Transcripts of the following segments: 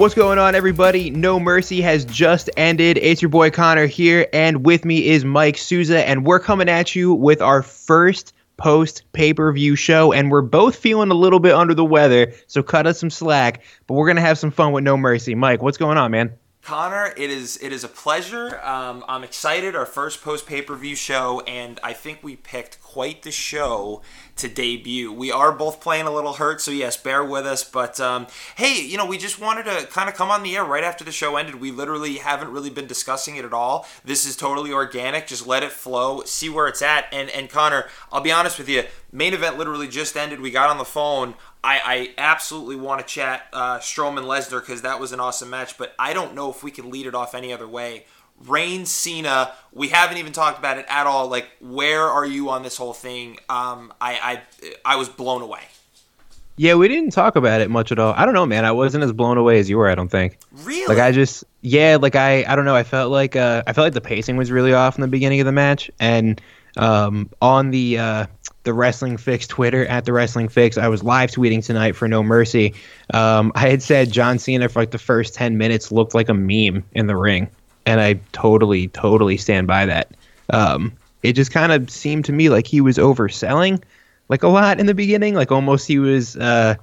What's going on, everybody? No Mercy has just ended. It's your boy Connor here, and with me is Mike Souza, and we're coming at you with our first post pay per view show, and we're both feeling a little bit under the weather, so cut us some slack. But we're gonna have some fun with No Mercy. Mike, what's going on, man? Connor, it is it is a pleasure. Um, I'm excited. Our first post pay per view show, and I think we picked quite the show to debut. We are both playing a little hurt, so yes, bear with us. But um, hey, you know, we just wanted to kind of come on the air right after the show ended. We literally haven't really been discussing it at all. This is totally organic. Just let it flow, see where it's at. And and Connor, I'll be honest with you, main event literally just ended. We got on the phone. I, I absolutely want to chat uh, Strowman Lesnar because that was an awesome match, but I don't know if we could lead it off any other way. Reigns Cena, we haven't even talked about it at all. Like, where are you on this whole thing? Um, I, I I was blown away. Yeah, we didn't talk about it much at all. I don't know, man. I wasn't as blown away as you were. I don't think. Really? Like I just, yeah, like I, I don't know. I felt like, uh, I felt like the pacing was really off in the beginning of the match, and um, on the uh, the Wrestling Fix Twitter at the Wrestling Fix, I was live tweeting tonight for No Mercy. Um, I had said John Cena for like the first ten minutes looked like a meme in the ring, and I totally, totally stand by that. Um, it just kind of seemed to me like he was overselling, like a lot in the beginning, like almost he was. Uh,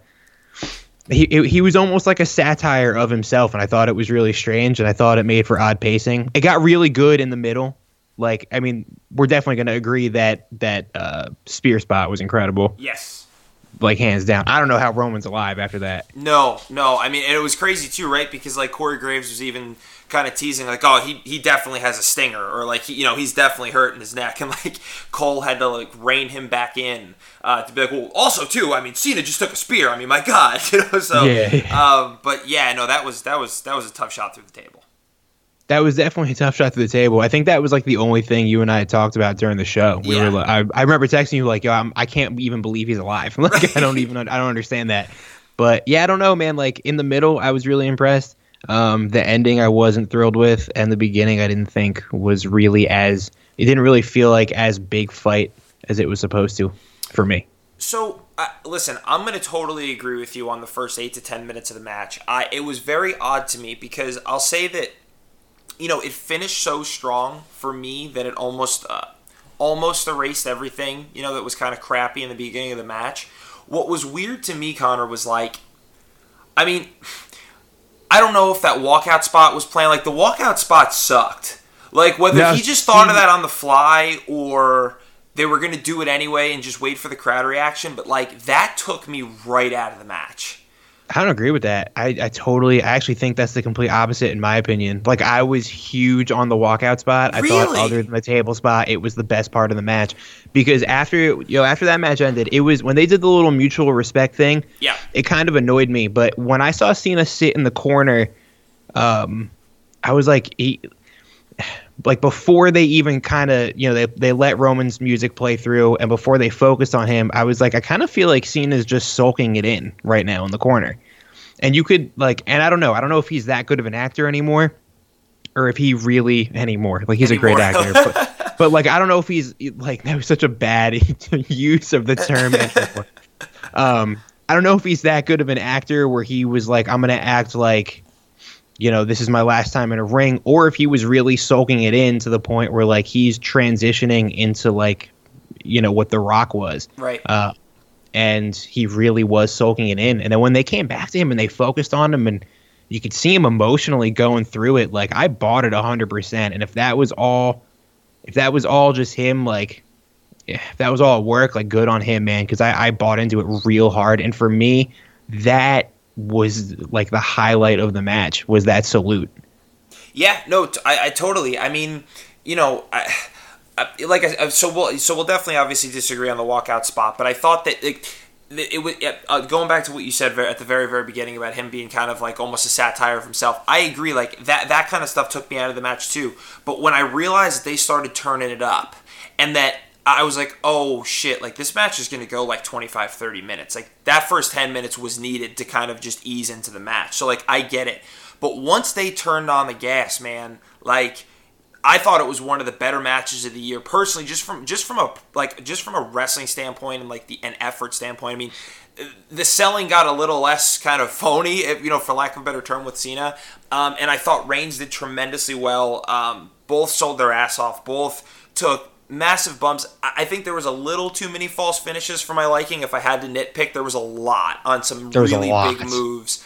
he he was almost like a satire of himself, and I thought it was really strange, and I thought it made for odd pacing. It got really good in the middle, like I mean, we're definitely going to agree that that uh, spear spot was incredible. Yes. Like hands down. I don't know how Roman's alive after that. No, no. I mean, and it was crazy too, right? Because like Corey Graves was even kind of teasing, like, "Oh, he he definitely has a stinger," or like, he, you know, he's definitely hurting his neck, and like Cole had to like rein him back in uh, to be like, "Well, also too, I mean, Cena just took a spear. I mean, my God, you know." So, yeah. um, but yeah, no, that was that was that was a tough shot through the table that was definitely a tough shot to the table. I think that was like the only thing you and I had talked about during the show. We yeah. were, I, I remember texting you like, "Yo, I'm, I can not even believe he's alive." like, right. I don't even, I don't understand that. But yeah, I don't know, man. Like in the middle, I was really impressed. Um, the ending, I wasn't thrilled with, and the beginning, I didn't think was really as. It didn't really feel like as big fight as it was supposed to, for me. So uh, listen, I'm going to totally agree with you on the first eight to ten minutes of the match. I it was very odd to me because I'll say that you know, it finished so strong for me that it almost uh, almost erased everything, you know, that was kind of crappy in the beginning of the match. What was weird to me, Connor, was like, I mean, I don't know if that walkout spot was planned. Like, the walkout spot sucked. Like, whether he just thought of that on the fly or they were going to do it anyway and just wait for the crowd reaction, but, like, that took me right out of the match. I don't agree with that. I, I totally, I actually think that's the complete opposite in my opinion. Like I was huge on the walkout spot. I really? thought other than the table spot, it was the best part of the match because after you know after that match ended, it was when they did the little mutual respect thing. Yeah, it kind of annoyed me. But when I saw Cena sit in the corner, um, I was like, he, like before they even kind of you know they, they let roman's music play through and before they focused on him i was like i kind of feel like cena's just sulking it in right now in the corner. And you could like and i don't know i don't know if he's that good of an actor anymore or if he really anymore. Like he's anymore. a great actor but, but, like i don't know if he's like that was such a bad use of the term. Um i don't know if he's that good of an actor where he was like i'm gonna act like you know, this is my last time in a ring, or if he was really soaking it in to the point where like he's transitioning into like, you know, what The Rock was. Right. Uh, and he really was soaking it in. And then when they came back to him and they focused on him and you could see him emotionally going through it, like I bought it hundred percent. And if that was all, if that was all just him, like, if that was all work, like good on him, man, because I, I bought into it real hard. And for me, that was like the highlight of the match was that salute. Yeah, no, I, I totally. I mean, you know, I, I, like I, so we'll so we'll definitely obviously disagree on the walkout spot, but I thought that it, it was uh, going back to what you said at the very very beginning about him being kind of like almost a satire of himself. I agree, like that that kind of stuff took me out of the match too. But when I realized they started turning it up and that I was like, oh shit, like this match is going to go like 25, 30 minutes. Like that first 10 minutes was needed to kind of just ease into the match. So, like, I get it. But once they turned on the gas, man, like, I thought it was one of the better matches of the year personally just from just from a like just from a wrestling standpoint and like the an effort standpoint I mean the selling got a little less kind of phony if, you know for lack of a better term with Cena um, and I thought Reigns did tremendously well um, both sold their ass off both took massive bumps I think there was a little too many false finishes for my liking if I had to nitpick there was a lot on some There was a really big moves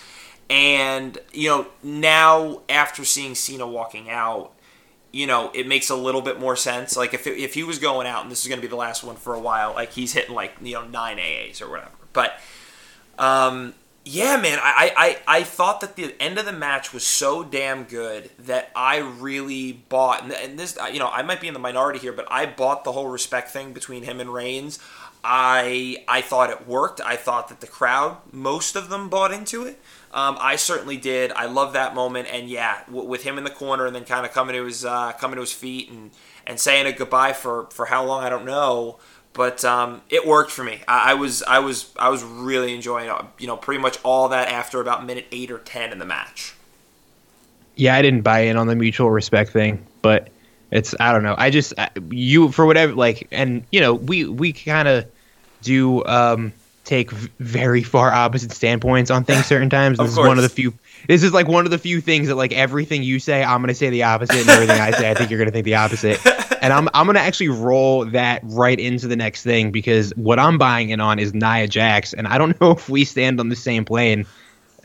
and you know now after seeing Cena walking out you know, it makes a little bit more sense. Like if, it, if he was going out and this is going to be the last one for a while, like he's hitting like you know nine AAs or whatever. But um, yeah, man, I, I I thought that the end of the match was so damn good that I really bought. And, this, you know, I might be in the minority here, but I bought the whole respect thing between him and Reigns. I I thought it worked. I thought that the crowd, most of them, bought into it. Um, I certainly did. I love that moment, and yeah, w- with him in the corner, and then kind of coming to his uh, coming to his feet and and saying a goodbye for for how long I don't know, but um, it worked for me. I, I was I was I was really enjoying uh, you know pretty much all that after about minute eight or ten in the match. Yeah, I didn't buy in on the mutual respect thing, but it's I don't know. I just you for whatever like, and you know we we kind of do um take v- very far opposite standpoints on things certain times. This is one of the few. This is like one of the few things that like everything you say, I'm gonna say the opposite, and everything I say, I think you're gonna think the opposite. And I'm I'm gonna actually roll that right into the next thing because what I'm buying in on is Nia Jax, and I don't know if we stand on the same plane,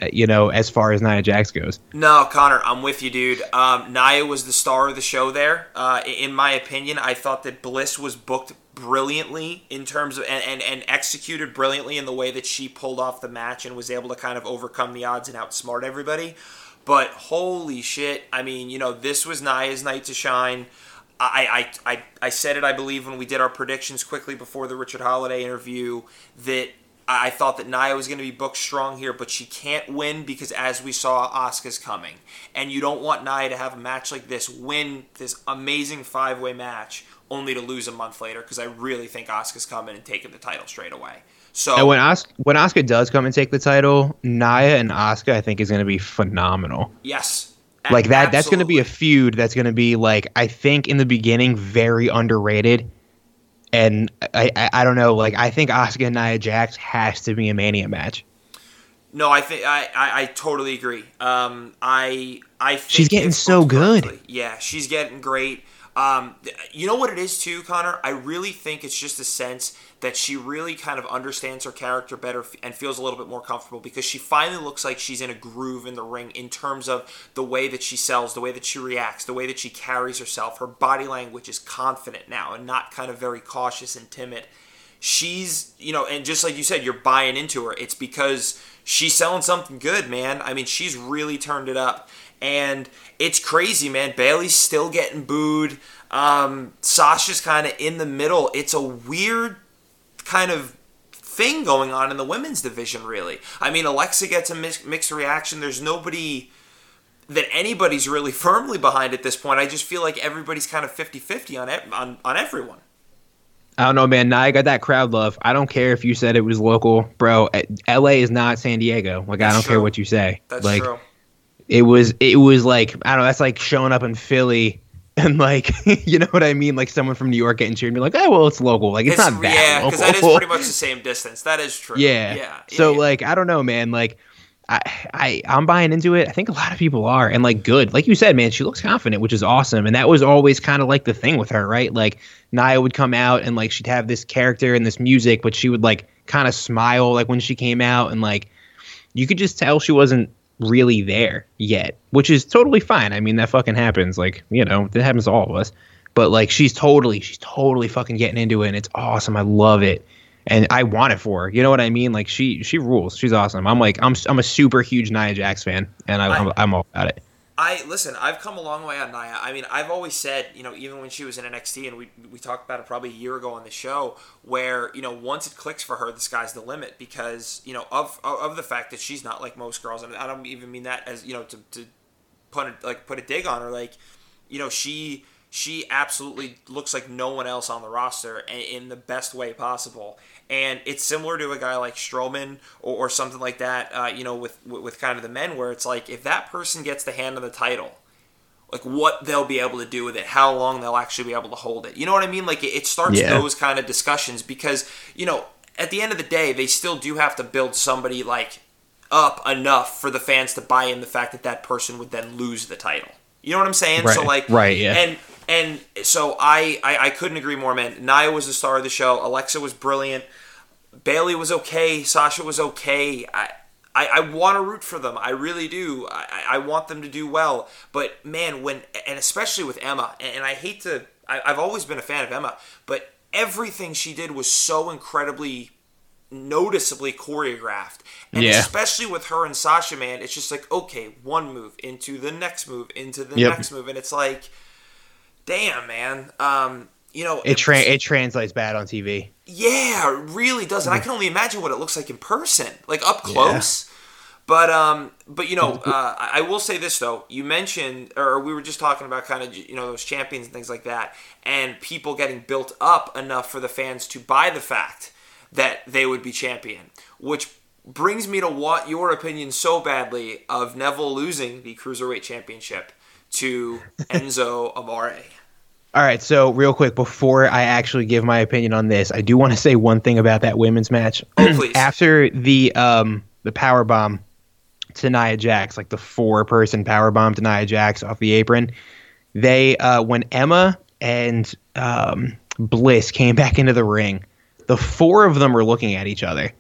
uh, you know, as far as Nia Jax goes. No, Connor, I'm with you, dude. Um, Nia was the star of the show there. Uh, in my opinion, I thought that Bliss was booked brilliantly in terms of and, and, and executed brilliantly in the way that she pulled off the match and was able to kind of overcome the odds and outsmart everybody. But holy shit, I mean, you know, this was Nia's night to shine. I, I, I, I said it, I believe, when we did our predictions quickly before the Richard Holiday interview, that I thought that Nia was going to be booked strong here, but she can't win because, as we saw, Asuka's coming. And you don't want Nia to have a match like this, win this amazing five way match, only to lose a month later because I really think Asuka's coming and taking the title straight away. So, And when Os- when Asuka does come and take the title, Nia and Asuka I think is going to be phenomenal. yes. Like that that's going to be a feud that's going to be like I think in the beginning very underrated. And I, I I don't know like I think Asuka and Nia Jax has to be a Mania match. No, I think I, I, totally agree. Um, I I think She's getting so booked good. correctly. Yeah, she's getting great. Um, you know what it is too, Connor. I really think it's just a sense that she really kind of understands her character better and feels a little bit more comfortable because she finally looks like she's in a groove in the ring in terms of the way that she sells, the way that she reacts, the way that she carries herself. Her body language is confident now and not kind of very cautious and timid she's you know and just like you said you're buying into her it's because she's selling something good man i mean she's really turned it up and it's crazy man Bayley's still getting booed um, sasha's kind of in the middle it's a weird kind of thing going on in the women's division really i mean alexa gets a mix- mixed reaction there's nobody that anybody's really firmly behind at this point i just feel like everybody's kind of 50-50 on, ev- on, on everyone I don't know, man. Nia got that crowd love. I don't care if you said it was local, bro. eh, L.A. is not San Diego. Like I don't care what you say. that's like true it was it was like I don't know. That's like showing up in Philly and like you know what I mean. Like someone from New York getting cheered and be like, oh well, it's local. Like it's, not that yeah, because that is pretty much the same distance. That is true. Yeah. yeah. So yeah. like I don't know, man. Like I I I'm buying into it. I think a lot of people are, and like good. Like you said, man, she looks confident, which is awesome. And that was always kind of like the thing with her, right? Like Nia would come out and like she'd have this character and this music, but she would like kind of smile like when she came out, and like you could just tell she wasn't really there yet, which is totally fine. I mean, that fucking happens. Like you know, that happens to all of us. But like she's totally, she's totally fucking getting into it, and it's awesome. I love it and I want it for her. You know what I mean? Like she she rules. She's awesome. I'm like I'm I'm a super huge Nia Jax fan, and I, I'm I'm all about it. I listen. I've come a long way on Nia. I mean, I've always said, you know, even when she was in NXT, and we we talked about it probably a year ago on the show, where you know once it clicks for her, the sky's the limit because you know of of the fact that she's not like most girls, and I don't even mean that as you know to to put a, like put a dig on her. Like, you know, she she absolutely looks like no one else on the roster in the best way possible. And it's similar to a guy like Strowman or, or something like that. Uh, you know, with with kind of the men, where it's like if that person gets the hand of the title, like what they'll be able to do with it, how long they'll actually be able to hold it. You know what I mean? Like it, starts Yeah. those kind of discussions because you know at the end of the day they still do have to build somebody like up enough for the fans to buy in the fact that that person would then lose the title. You know what I'm saying? So like Right, yeah. and and so I, I I couldn't agree more, man. Nia was the star of the show. Alexa was brilliant. Bayley was okay. Sasha was okay. I I, I want to root for them. I really do. I, I- want them to do well. But man, when and especially with Emma, and, and I hate to. I, I've always been a fan of Emma, but everything she did was so incredibly noticeably choreographed. And Yeah. especially with her and Sasha, man, it's just like, okay, one move into the next move, into the Yep. next move. And it's like, damn, man. Um, you know, It tra- it translates bad on TV. yeah, it really does, and I can only imagine what it looks like in person, like up close. But um, but you know, uh, I I will say this though. You mentioned, or we were just talking about kind of you know those champions and things like that, and people getting built up enough for the fans to buy the fact that they would be champion, which brings me to want your opinion so badly of Neville losing the cruiserweight championship to Enzo Amore. All right, so real quick before I actually give my opinion on this, I do want to say one thing about that women's match. Oh, please. After the um the power bomb to Nia Jax, like the four person power bomb to Nia Jax off the apron, they uh when Emma and um Bliss came back into the ring, the four of them were looking at each other.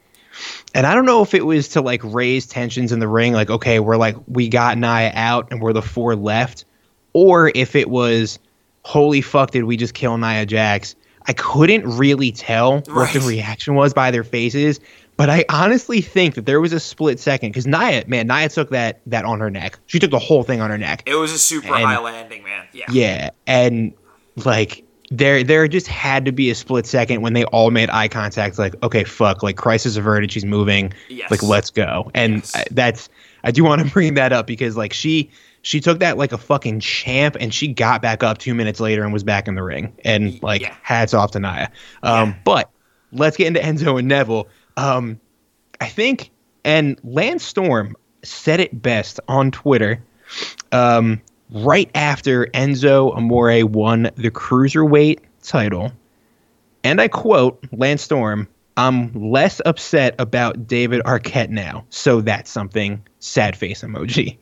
And I don't know if it was to like raise tensions in the ring, like, okay, we're like, we got Nia out and we're the four left, or if it was, holy fuck, did we just kill Nia Jax? I couldn't really tell what the reaction was by their faces, but I honestly think that there was a split second because Nia, man, Nia took that that on her neck. She took the whole thing on her neck. It was a super And- high landing, man. Yeah. Yeah, and like there there just had to be a split second when they all made eye contact like okay fuck like crisis averted she's moving Yes. like let's go and Yes. I, that's I do want to bring that up because like she she took that like a fucking champ and she got back up 2 minutes later and was back in the ring and like yeah. hats off to Nia um Yeah. but let's get into Enzo and Neville um I think and Lance Storm said it best on Twitter um, right after Enzo Amore won the cruiserweight title. And I quote Lance Storm, I'm less upset about David Arquette now. So that's something sad face emoji.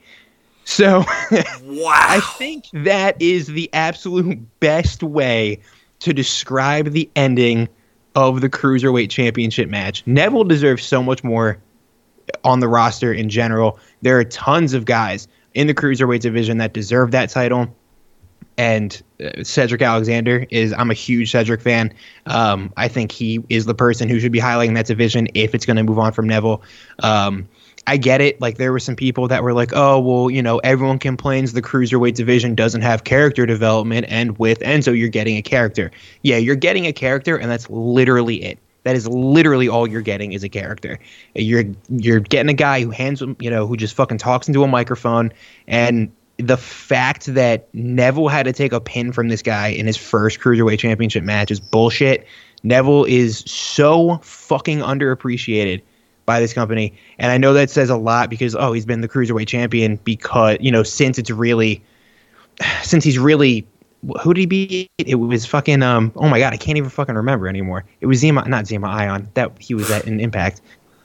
So Wow. I think that is the absolute best way to describe the ending of the Cruiserweight Championship match. Neville deserves so much more on the roster in general. There are tons of guys in the Cruiserweight division that deserve that title. And uh, Cedric Alexander is, I'm a huge Cedric fan. Um, I think he is the person who should be highlighting that division if it's going to move on from Neville. Um, I get it. Like there were some people that were like, "Oh, well, you know, everyone complains the cruiserweight division doesn't have character development, and with Enzo, you're getting a character. Yeah, you're getting a character, and that's literally it. That is literally all you're getting is a character. You're you're getting a guy who hands, you know, who just fucking talks into a microphone, and the fact that Neville had to take a pin from this guy in his first cruiserweight championship match is bullshit. Neville is so fucking underappreciated by this company. And I know that says a lot because oh, he's been the cruiserweight champion because you know since it's really since he's really who did he beat? It was fucking um oh my god, I can't even fucking remember anymore. It was Zema, not Zema Ion. That he was at an Impact.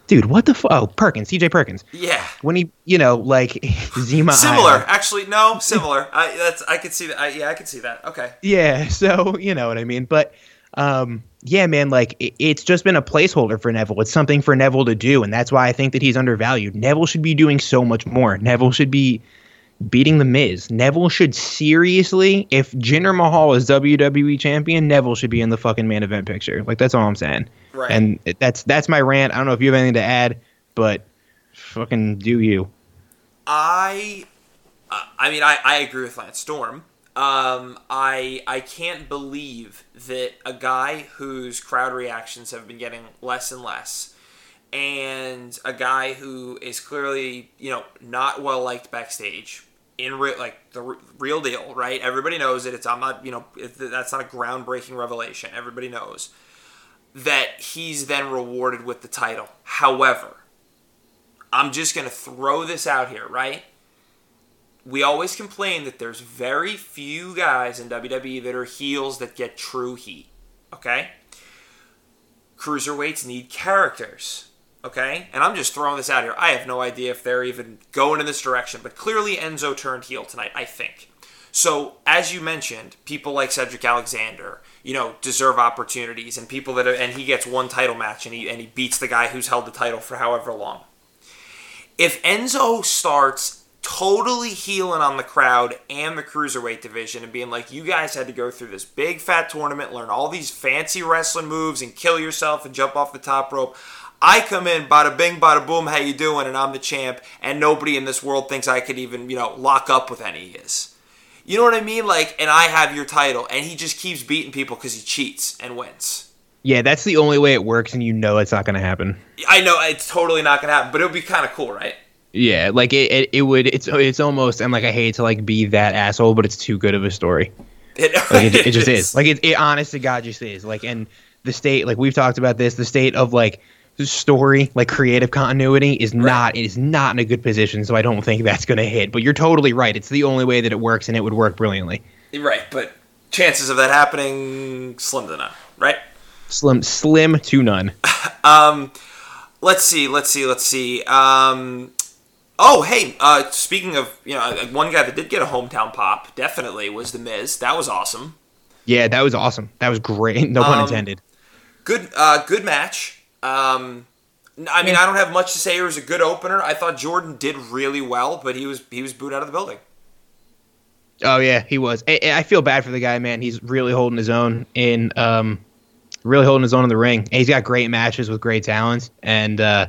Dude, what the fuck? oh Perkins, TJ Perkins. yeah. When he you know like Zima Similar, Ion. actually. No, similar. I that's I could see that. I, yeah, I could see that. Okay. Yeah, so you know what I mean. But um, yeah, man, like it, it's just been a placeholder for Neville. It's something for Neville to do, and that's why I think that he's undervalued. Neville should be doing so much more. Neville should be beating the Miz. Neville should seriously, if Jinder Mahal is WWE champion, Neville should be in the fucking main event picture. Like that's all I'm saying. Right. And that's that's my rant. I don't know if you have anything to add, but fucking do you. I, uh, I mean, I, I agree with Lance Storm. Um, I I can't believe that a guy whose crowd reactions have been getting less and less, and a guy who is clearly you know not well liked backstage in re- like the real deal, right? Everybody knows it. It's I'm not you know that's not a groundbreaking revelation. Everybody knows that he's then rewarded with the title. However, I'm just to throw this out here, right? We always complain that there's very few guys in WWE that are heels that get true heat. Okay? Cruiserweights need characters. Okay? And I'm just throwing this out here. I have no idea if they're even going in this direction, but clearly Enzo turned heel tonight, I think. So, as you mentioned, people like Cedric Alexander, you know, deserve opportunities, and people that are, and he gets one title match, and he and he beats the guy who's held the title for however long. If Enzo starts totally heeling on the crowd and the cruiserweight division and being like, you guys had to go through this big fat tournament, learn all these fancy wrestling moves, and kill yourself and jump off the top rope. I come in, bada bing, bada boom, how you doing? And I'm the champ, and nobody in this world thinks I could even, you know, lock up with any of his. You know what I mean? Like, and I have your title, and he just keeps beating people because he cheats and wins. Yeah, that's the only way it works, and you know it's not going to happen. I know it's totally not going to happen, but it would be kind of cool, right? Yeah, like it, it, it, would. It's it's almost. And like I hate to like be that asshole, but it's too good of a story. It, like, it, it just is. is. Like it, it, honest to God, just is. Like and the state, like we've talked about this, the state of like story, like creative continuity, is right. not it is not in a good position. So I don't think that's going to hit. But you're totally right. It's the only way that it works, and it would work brilliantly. Right, but chances of that happening slim to none. Right. Slim, slim to none. um, let's see, let's see, let's see. Um, oh, hey, uh, speaking of, you know, uh, one guy that did get a hometown pop, definitely was the Miz. That was awesome. Yeah, that was awesome. That was great. No pun um, intended. Good, uh, good match. Um, I mean, I don't have much to say. It was a good opener. I thought Jordan did really well, but he was he was booed out of the building. Oh yeah, he was. I, I feel bad for the guy, man. He's really holding his own in, um, really holding his own in the ring. And he's got great matches with great talents, and uh,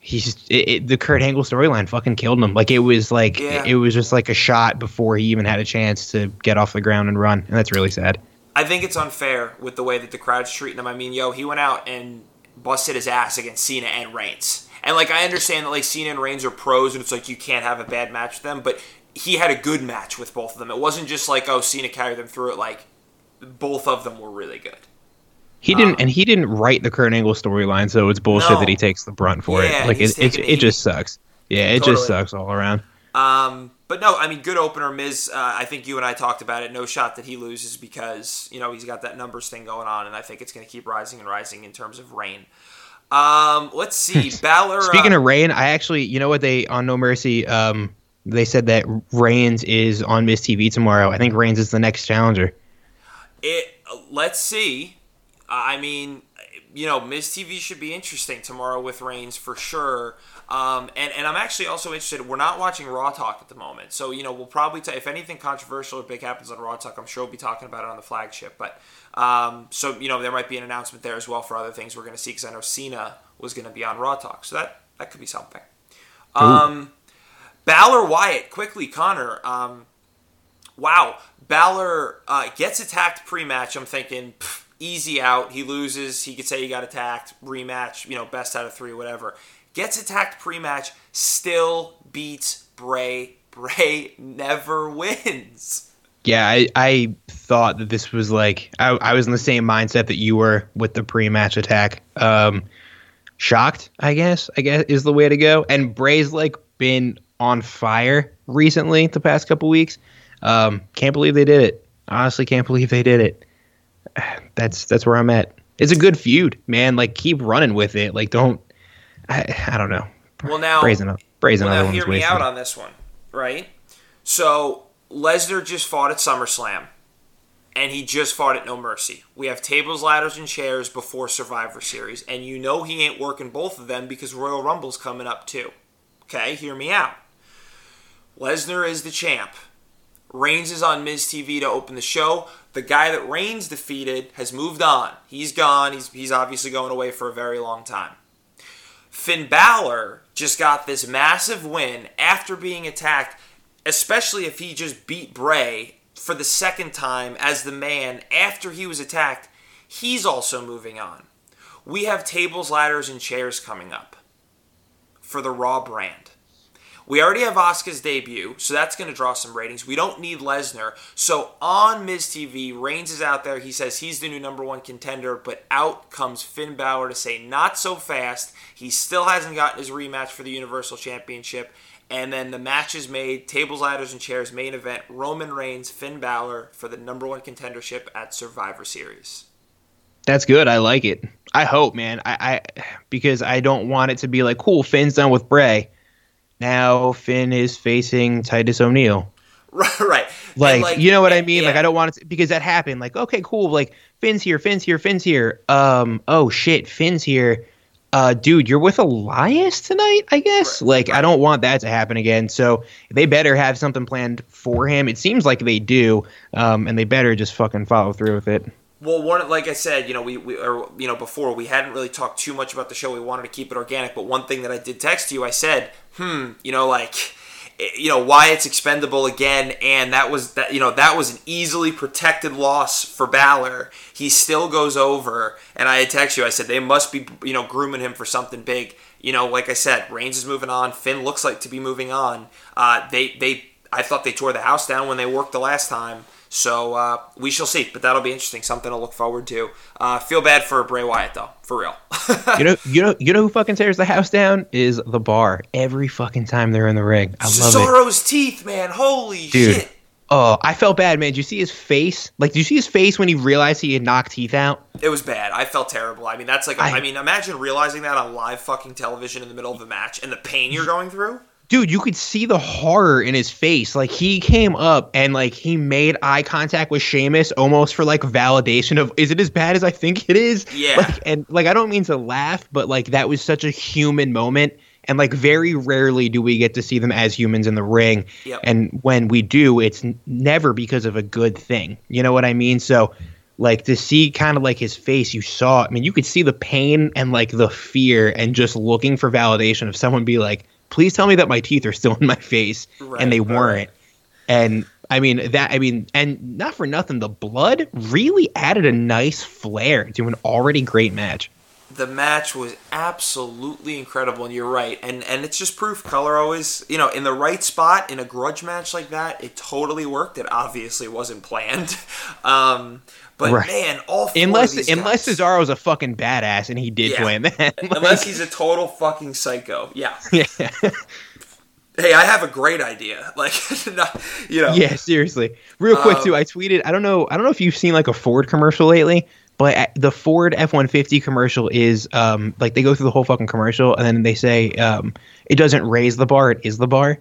he's it, it, the Kurt Angle storyline fucking killed him. Like it was like yeah. it was just like a shot before he even had a chance to get off the ground and run, and that's really sad. I think it's unfair with the way that the crowd's treating him. I mean, yo, he went out and busted his ass against Cena and Reigns. And like I understand that like Cena and Reigns are pros and it's like you can't have a bad match with them, but he had a good match with both of them. It wasn't just like oh Cena carried them through it. Like both of them were really good. He didn't, um, and he didn't write the Kurt Angle storyline, so it's bullshit no. that he takes the brunt for yeah, it. Like it, it, it, just sucks. Yeah, it totally. just sucks all around. Um, but no, I mean, good opener. Miz, uh, I think you and I talked about it. No shot that he loses because you know he's got that numbers thing going on, and I think it's going to keep rising and rising in terms of reign. Um, let's see, Balor. Speaking uh, of Reign, I actually, you know what they on No Mercy, um, they said that Reigns is on Miz TV tomorrow. I think Reigns is the next challenger. It. Let's see. I mean, you know, Miz TV should be interesting tomorrow with Reigns for sure. Um, and, and I'm actually also interested. We're not watching Raw Talk at the moment, so you know we'll probably t- if anything controversial or big happens on Raw Talk, I'm sure we'll be talking about it on the flagship. But um, so you know there might be an announcement there as well for other things we're going to see because I know Cena was going to be on Raw Talk, so that that could be something. Um, Balor Wyatt quickly, Connor. Um, wow, Balor uh, gets attacked pre-match. I'm thinking. Pff, easy out. He loses. He could say he got attacked. Rematch. You know, best out of three, whatever gets attacked pre-match, still beats Bray. Bray never wins. Yeah, I, I thought that this was like I, I was in the same mindset that you were with the pre-match attack. Um, shocked, I guess. I guess is the way to go. And Bray's like been on fire recently the past couple weeks. Um, can't believe they did it. Honestly, can't believe they did it. That's that's where I'm at. It's a good feud, man. Like keep running with it. Like don't I, I don't know. Well, now brazen up, brazen well, now hear me out on this one, right? So Lesnar just fought at SummerSlam, and he just fought at No Mercy. We have tables, ladders, and chairs before Survivor Series, and you know he ain't working both of them because Royal Rumble's coming up too. Okay, hear me out. Lesnar is the champ. Reigns is on Miz TV to open the show. The guy that Reigns defeated has moved on. He's gone. He's, he's obviously going away for a very long time. Finn Balor just got this massive win after being attacked, especially if he just beat Bray for the second time as the man after he was attacked. He's also moving on. We have tables, ladders, and chairs coming up for the Raw brand. We already have Asuka's debut, so that's going to draw some ratings. We don't need Lesnar. So on Miz TV, Reigns is out there. He says he's the new number one contender, but out comes Finn Balor to say, not so fast. He still hasn't gotten his rematch for the Universal Championship. And then the match is made tables, ladders, and chairs main event Roman Reigns, Finn Balor for the number one contendership at Survivor Series. That's good. I like it. I hope, man. I, I because I don't want it to be like, cool, Finn's done with Bray. Now Finn is facing Titus O'Neil. Right, right. Like, like, you know what I mean? yeah. Like I don't want it to, because that happened. Like okay, cool. Like Finn's here, Finn's here, Finn's here. Um, oh shit, Finn's here. Uh, dude, you're with Elias tonight, I guess. Right, like I don't want that to happen again. So they better have something planned for him. It seems like they do. Um, and they better just fucking follow through with it. Well, one like I said, you know, we, we or you know before we hadn't really talked too much about the show. We wanted to keep it organic, but one thing that I did text you, I said, hmm, you know, like, eh, you know, Wyatt's expendable again, and that was that, you know, that was an easily protected loss for Balor. He still goes over, and I had text you. I said they must be, you know, grooming him for something big. You know, like I said, Reigns is moving on. Finn looks like to be moving on. Uh, they they I thought they tore the house down when they worked the last time. So uh, we shall see, but that'll be interesting. Something to look forward to. Uh, feel bad for Bray Wyatt though, for real. you know, you know, you know who fucking tears the house down is the bar every fucking time they're in the ring. I love it, Cesaro's teeth, man. Holy dude. shit. Oh, I felt bad, man. Did you see his face? Like, did you see his face when he realized he had knocked teeth out? It was bad. I felt terrible. I mean, that's like, I, I- mean, imagine realizing that on live fucking television in the middle of a match and the pain you're going through. Dude, you could see the horror in his face. Like he came up and like he made eye contact with Sheamus almost for like validation of is it as bad as I think it is? Yeah. Like and like I don't mean to laugh, but like that was such a human moment. And like very rarely do we get to see them as humans in the ring. Yep. And when we do, it's n- never because of a good thing. You know what I mean? So like to see kind of like his face, you saw. I mean, you could see the pain and like the fear, and just looking for validation of someone be like, "Please tell me that my teeth are still in my face," Right, and they right. weren't. And I mean that. I mean, and not for nothing, the blood really added a nice flair to an already great match. the match was absolutely incredible and you're right and and it's just proof color always you know in the right spot in a grudge match like that it totally worked it obviously wasn't planned um but Right. man all four Unless unless guys, Cesaro's a fucking badass and he did Yeah. plan that. unless he's a total fucking psycho yeah yeah. hey i have a great idea like not, you know Yeah, seriously. Real quick Um, too, I tweeted. I don't know. I don't know if you've seen like a Ford commercial lately, but uh, the Ford F one fifty commercial is um like they go through the whole fucking commercial and then they say um it doesn't raise the bar, it is the bar.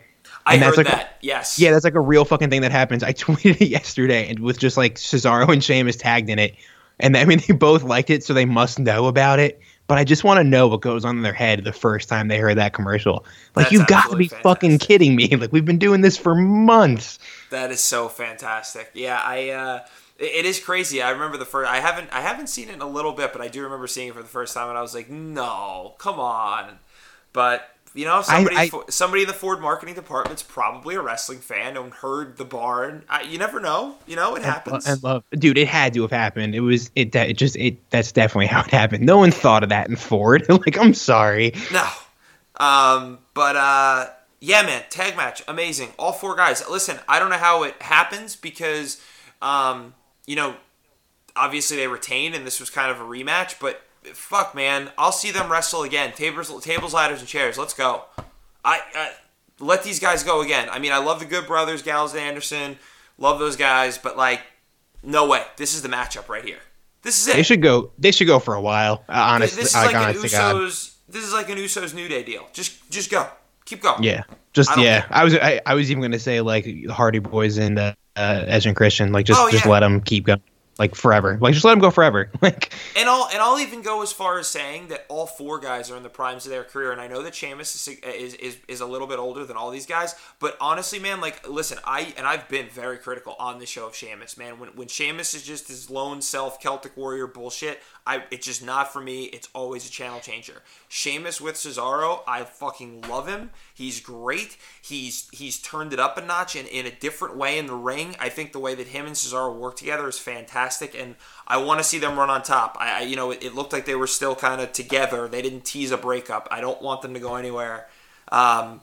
I and heard that's like that yes Yeah, that's like a real fucking thing that happens. I tweeted it yesterday and with just like Cesaro and Sheamus tagged in it, and I mean they both liked it, so they must know about it. But I just want to know what goes on in their head the first time they heard that commercial. Like That's you've got to be absolutely fucking kidding me! Like we've been doing this for months. That is so fantastic. Yeah, I. Uh, it it is crazy. I remember the first. I haven't. I haven't seen it in a little bit, but I do remember seeing it for the first time, and I was like, "No, come on!" But you know, somebody, I- fo- somebody in the Ford marketing department's probably a wrestling fan and heard the barn. I, you never know. You know, it happens. And love, dude, it had to have happened. It was it. That it just it. That's definitely how it happened. No one thought of that in Ford. like, I'm sorry. No. Um, but uh, yeah, man, tag match, amazing. All four guys. Listen, I don't know how it happens because, um, you know, obviously they retained and this was kind of a rematch. But fuck, man, I'll see them wrestle again. Tables, tables, ladders, and chairs. Let's go. I, I let these guys go again. I mean, I love the Good Brothers, Gallows, and Anderson. Love those guys, but like, no way. This is the matchup right here. This is it. They should go. They should go for a while. Uh, honestly, this is like, like, an honest to God. Usos. This is like an Usos New Day deal. Just, just go. Keep going. Yeah, just I yeah. think- I was I, I was even gonna say like the Hardy Boys and uh, uh, Edge and Christian. Like just Oh, just yeah. let them keep going. Like forever. Like just let them go forever. Like And I'll and I'll even go as far as saying that all four guys are in the primes of their career. And I know that Sheamus is is, is, is a little bit older than all these guys, but honestly, man, like listen, I and I've been very critical on the show of Sheamus, man. When when Sheamus is just his lone self Celtic warrior bullshit, I it's just not for me. It's always a channel changer. Sheamus with Cesaro, I fucking love him. He's great. He's he's turned it up a notch in, in a different way in the ring. I think the way that him and Cesaro work together is fantastic, and I want to see them run on top. I, I you know it, it looked like they were still kind of together. They didn't tease a breakup. I don't want them to go anywhere. Um,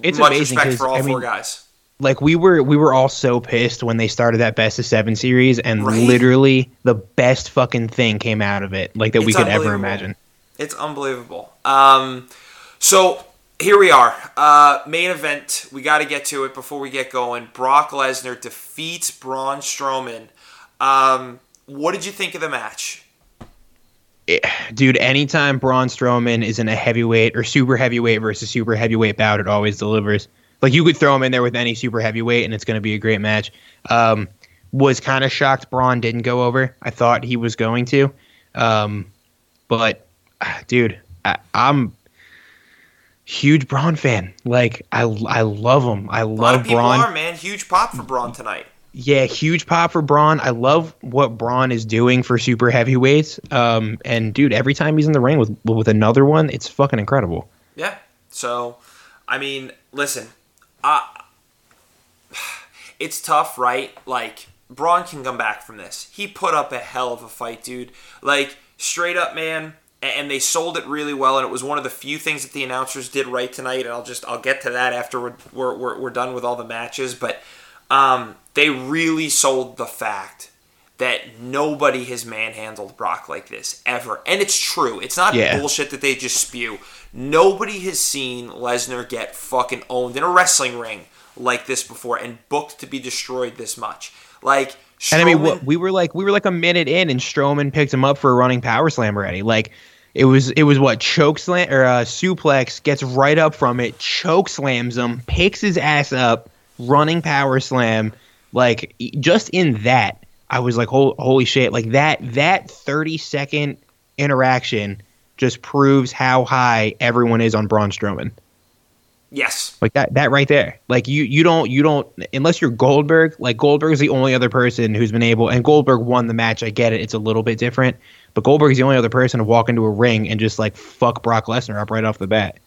it's much amazing respect for all I four mean, guys. Like we were we were all so pissed when they started that best of seven series, and Right? literally the best fucking thing came out of it, like that we could ever imagine. It's unbelievable. Um, so here we are. Uh, main event. We got to get to it before we get going. Brock Lesnar defeats Braun Strowman. Um, what did you think of the match? dude, anytime Braun Strowman is in a heavyweight or super heavyweight versus super heavyweight bout, it always delivers. Like you could throw him in there with any super heavyweight, and it's going to be a great match. Um, was kind of shocked Braun didn't go over. I thought he was going to, um, but dude, I, I'm huge Braun fan. Like I, I love him. I love Braun. Are, man, huge pop for Braun tonight yeah, huge pop for Braun. I love what Braun is doing for super heavyweights. Um, and dude, every time he's in the ring with with another one, it's fucking incredible. Yeah. So, I mean, listen, uh, it's tough, right? Like Braun can come back from this. He put up a hell of a fight, dude. Like straight up, man. And they sold it really well, and it was one of the few things that the announcers did right tonight. And I'll just I'll get to that after we're we're, we're, we're done with all the matches, but um, they really sold the fact that nobody has manhandled Brock like this ever. And it's true. It's not yeah. bullshit that they just spew. Nobody has seen Lesnar get fucking owned in a wrestling ring like this before and booked to be destroyed this much. Like Strowman, and I mean, we were like we were like a minute in, and Strowman picked him up for a running power slam already. Like it was it was what choke slam or uh, suplex gets right up from it, choke slams him, picks his ass up, running power slam, like just in that, I was like, holy, holy shit! Like that that thirty second interaction just proves how high everyone is on Braun Strowman. Yes. Like that that right there. Like you you don't you don't unless you're Goldberg, like Goldberg is the only other person who's been able and Goldberg won the match. I get it. It's a little bit different. But Goldberg is the only other person to walk into a ring and just like fuck Brock Lesnar up right off the bat.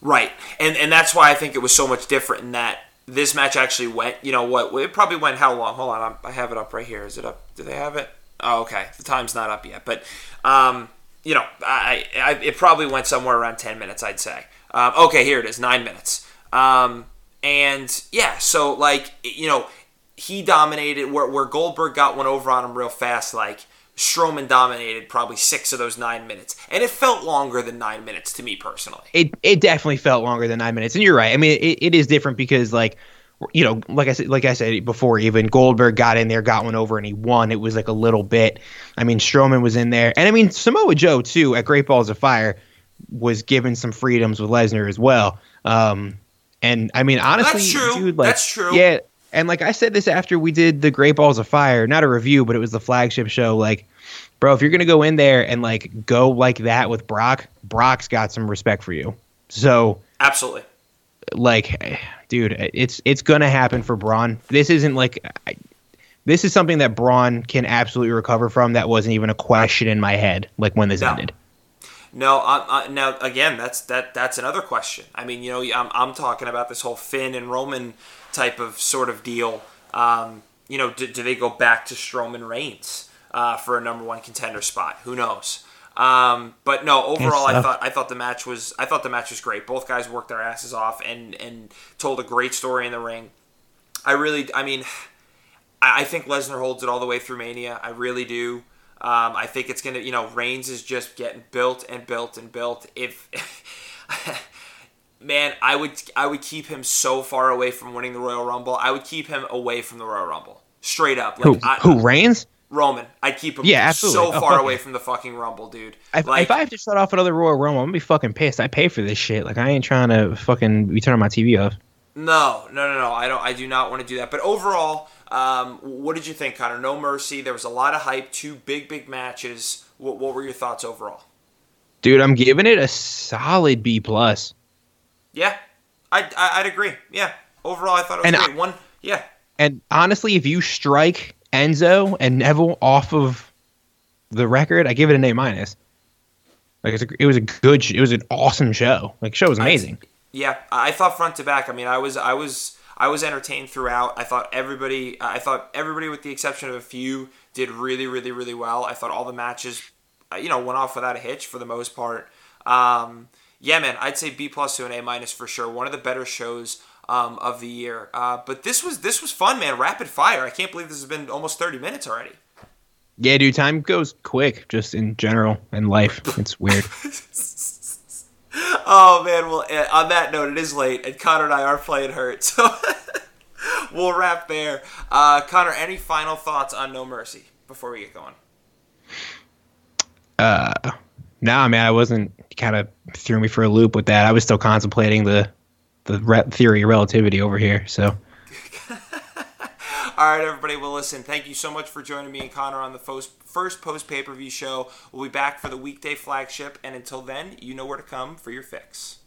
Right. And and that's why I think it was so much different in that this match actually went, you know what? It probably went how long? Hold on, I have it up right here. Is it up? Do they have it? Oh, okay. The time's not up yet, but um, you know, I, I, it probably went somewhere around ten minutes, I'd say. Um, okay, here it is, nine minutes. Um, and yeah, so like you know, he dominated where where Goldberg got one over on him real fast, like. Strowman dominated probably six of those nine minutes, and it felt longer than nine minutes to me personally. It it definitely felt longer than nine minutes, and you're right. I mean, it, it is different because like you know, like I said, like I said before, even Goldberg got in there, got one over, and he won. It was like a little bit. I mean, Strowman was in there, and I mean Samoa Joe too at Great Balls of Fire was given some freedoms with Lesnar as well. Um, and I mean, honestly, that's true. Dude, like, that's true. Yeah, and like I said this after we did the Great Balls of Fire, not a review, but it was the flagship show. Like, bro, if you're gonna go in there and like go like that with Brock, Brock's got some respect for you. So absolutely, like, dude, it's it's gonna happen for Braun. This isn't like. I, this is something that Braun can absolutely recover from. That wasn't even a question in my head, like when this no. ended. No, uh, uh, now again, that's that that's another question. I mean, you know, I'm I'm talking about this whole Finn and Roman type of sort of deal. Um, you know, do, do, they go back to Strowman Reigns uh, for a number one contender spot? Who knows? Um, but no, overall, I thought I thought the match was I thought the match was great. Both guys worked their asses off and and told a great story in the ring. I really, I mean, I, I think Lesnar holds it all the way through Mania. I really do. Um, I think it's gonna, you know, Reigns is just getting built and built and built. If man, I would I would keep him so far away from winning the Royal Rumble. I would keep him away from the Royal Rumble, straight up. Like, who I, who Reigns? Roman. I'd keep him yeah, absolutely. so oh, far away from the fucking Rumble, dude. If, like, if I have to shut off another Royal Rumble, I'm gonna be fucking pissed. I pay for this shit. Like I ain't trying to fucking be turning my TV off. No, no, no, no. I don't. I do not want to do that. But overall, um, what did you think, Connor? No mercy. There was a lot of hype. Two big, big matches. What, what were your thoughts overall? Dude, I'm giving it a solid B plus. Yeah, I'd, I'd agree. Yeah, overall, I thought it was and great. I, One, yeah. And honestly, if you strike Enzo and Neville off of the record, I give it an A minus. Like a, it was a good, it was an awesome show. Like show was amazing. I, yeah, I thought front to back. I mean, I was, I was I was entertained throughout. I thought everybody, I thought everybody, with the exception of a few, did really, really, really well. I thought all the matches, uh, you know, went off without a hitch for the most part. Um, yeah, man, I'd say B plus to an A minus for sure. One of the better shows um, of the year. Uh, but this was this was fun, man. Rapid fire. I can't believe this has been almost thirty minutes already. Yeah, dude, time goes quick just in general in life. It's weird. oh man, well, uh, on that note, it is late, and Connor and I are playing hurt, so we'll wrap there. Uh, Connor, any final thoughts on No Mercy before we get going? Uh, nah, man, I wasn't. Kind of threw me for a loop with that. I was still contemplating the the theory of relativity over here. So. All right, everybody. Well, listen, thank you so much for joining me and Connor on the first post pay per view show. We'll be back for the weekday flagship, and until then, you know where to come for your fix.